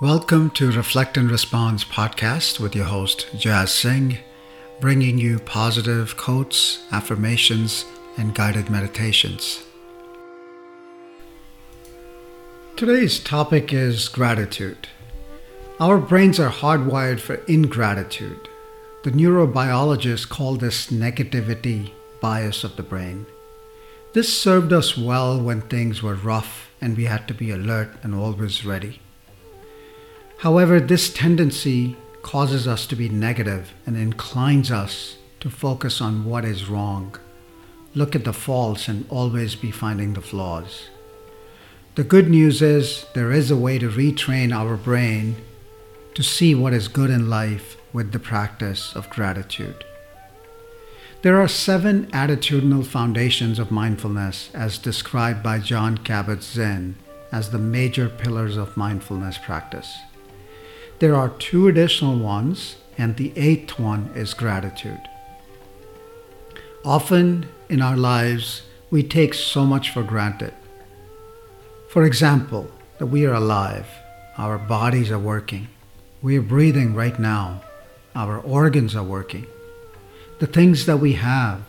Welcome to Reflect and Respond podcast with your host, Jazz Singh, bringing you positive quotes, affirmations, and guided meditations. Today's topic is gratitude. Our brains are hardwired for ingratitude. The neurobiologists call this negativity bias of the brain. This served us well when things were rough and we had to be alert and always ready. However, this tendency causes us to be negative and inclines us to focus on what is wrong, look at the faults, and always be finding the flaws. The good news is there is a way to retrain our brain to see what is good in life with the practice of gratitude. There are seven attitudinal foundations of mindfulness as described by Jon Kabat-Zinn as the major pillars of mindfulness practice. There are two additional ones, and the eighth one is gratitude. Often in our lives, we take so much for granted. For example, that we are alive, our bodies are working, we are breathing right now, our organs are working, the things that we have,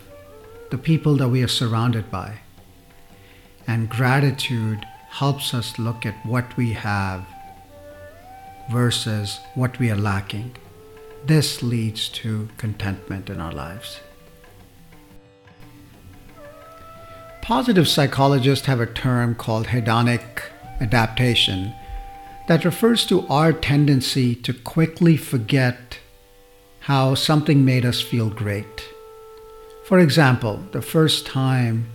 the people that we are surrounded by. And gratitude helps us look at what we have versus what we are lacking. This leads to contentment in our lives. Positive psychologists have a term called hedonic adaptation that refers to our tendency to quickly forget how something made us feel great. For example, the first time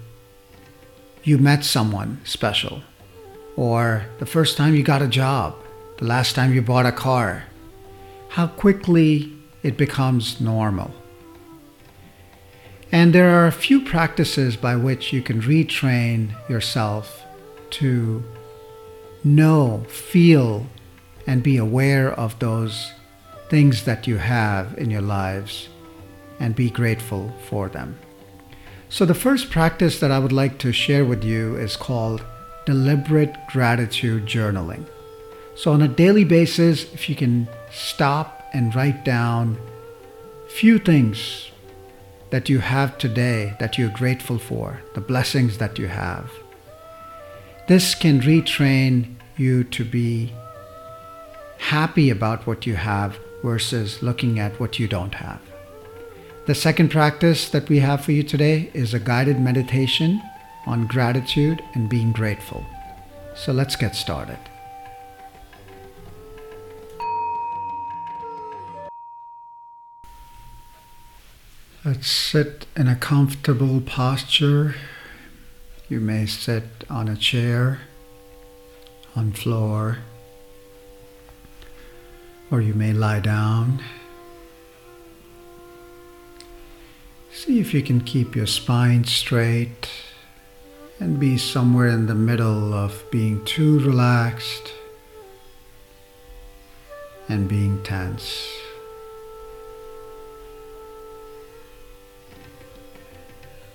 you met someone special, or the first time you got a job, the last time you bought a car, how quickly it becomes normal. And there are a few practices by which you can retrain yourself to know, feel, and be aware of those things that you have in your lives and be grateful for them. So, the first practice that I would like to share with you is called deliberate gratitude journaling. So, on a daily basis, if you can stop and write down few things that you have today that you're grateful for, the blessings that you have, this can retrain you to be happy about what you have versus looking at what you don't have. The second practice that we have for you today is a guided meditation on gratitude and being grateful. So let's get started. Let's sit in a comfortable posture. You may sit on a chair, on floor, or you may lie down. See if you can keep your spine straight and be somewhere in the middle of being too relaxed and being tense.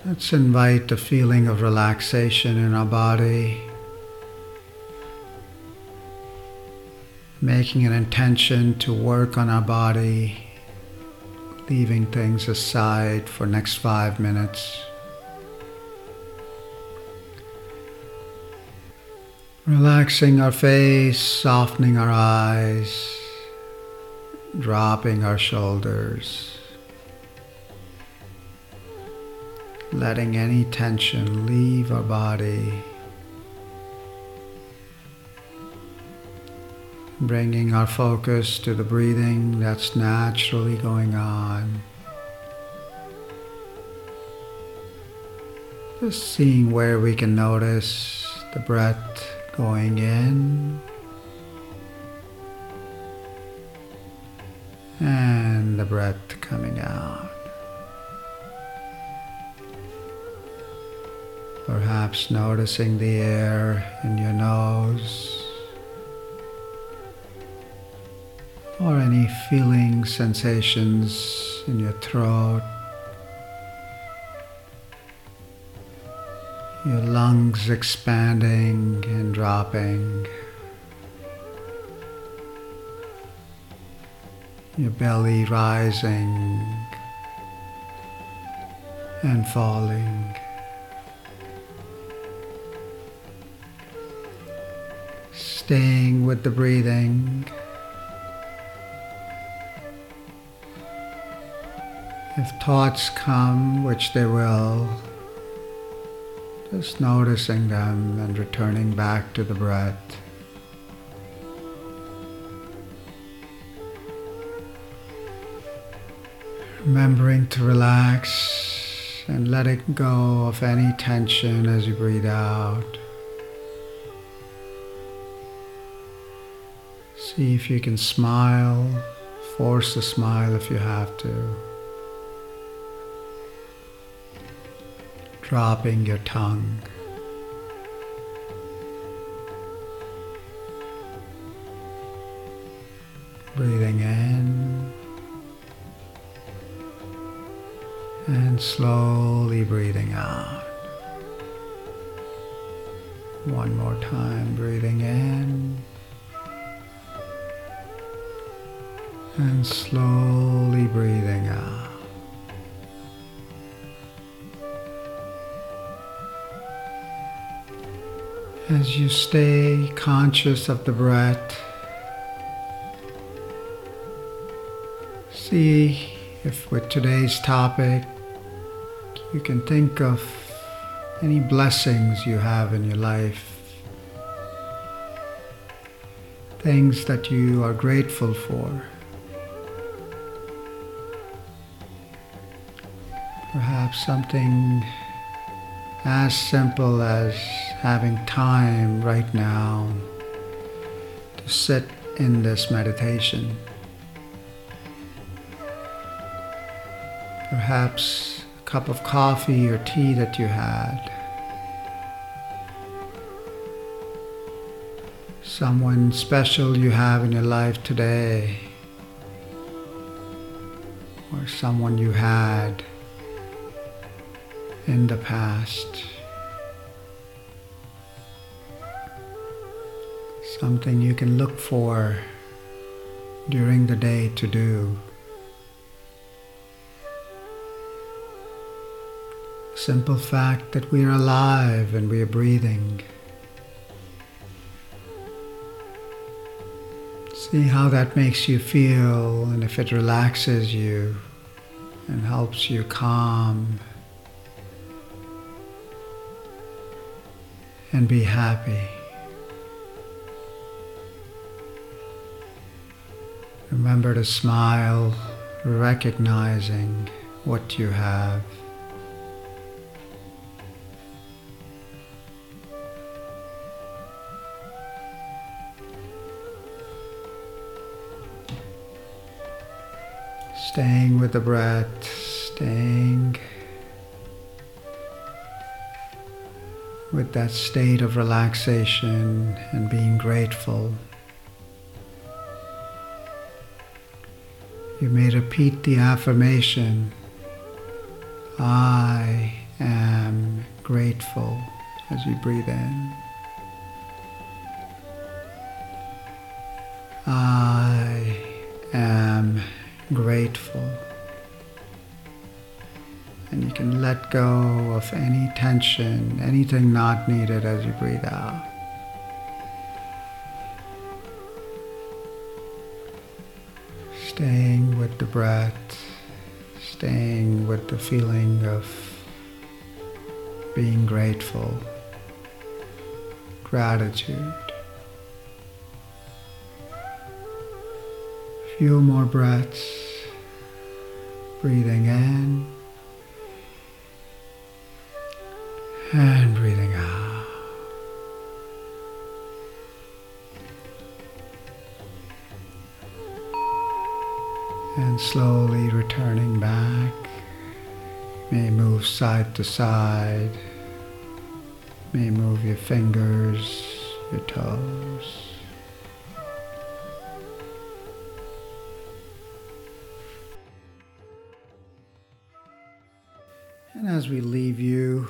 Let's invite a feeling of relaxation in our body, making an intention to work on our body, leaving things aside for next five minutes. Relaxing our face, softening our eyes, dropping our shoulders. Letting any tension leave our body, bringing our focus to the breathing that's naturally going on. Just seeing where we can notice the breath going in and the breath coming out. Perhaps noticing the air in your nose or any feeling sensations in your throat, your lungs expanding and dropping. your belly rising and falling. Staying with the breathing. If thoughts come, which they will, just noticing them and returning back to the breath. Remembering to relax and letting go of any tension as you breathe out. See if you can smile, force a smile if you have to. Dropping your tongue. Breathing in. and slowly breathing out. One more time, breathing in and slowly breathing out. As you stay conscious of the breath, see if with today's topic you can think of any blessings you have in your life, things that you are grateful for. Perhaps something as simple as having time right now to sit in this meditation. Perhaps a cup of coffee or tea that you had. Someone special you have in your life today, or someone you had in the past. Something you can look for during the day to do. simple fact that we are alive and we are breathing. See how that makes you feel and if it relaxes you and helps you calm and be happy. Remember to smile, recognizing what you have. Staying with the breath, staying with that state of relaxation and being grateful. You may repeat the affirmation I am grateful as you breathe in. I am grateful. And you can let go of any tension, anything not needed as you breathe out. Staying with the breath, staying with the feeling of being grateful, gratitude. few more breaths. Breathing in and breathing out. And slowly returning back. May move side to side. May move your fingers, your toes. And as we leave you,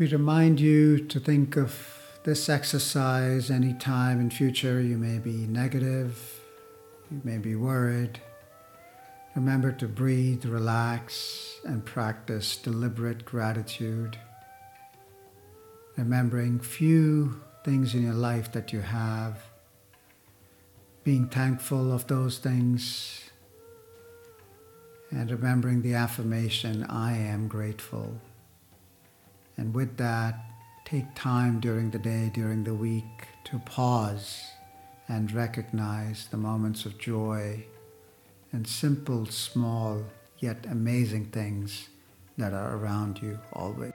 we remind you to think of this exercise any time in future you may be negative, you may be worried. Remember to breathe, relax, and practice deliberate gratitude. Remembering few things in your life that you have, being thankful of those things, and remembering the affirmation, I am grateful. And with that, take time during the day, during the week, to pause and recognize the moments of joy and simple, small, yet amazing things that are around you always.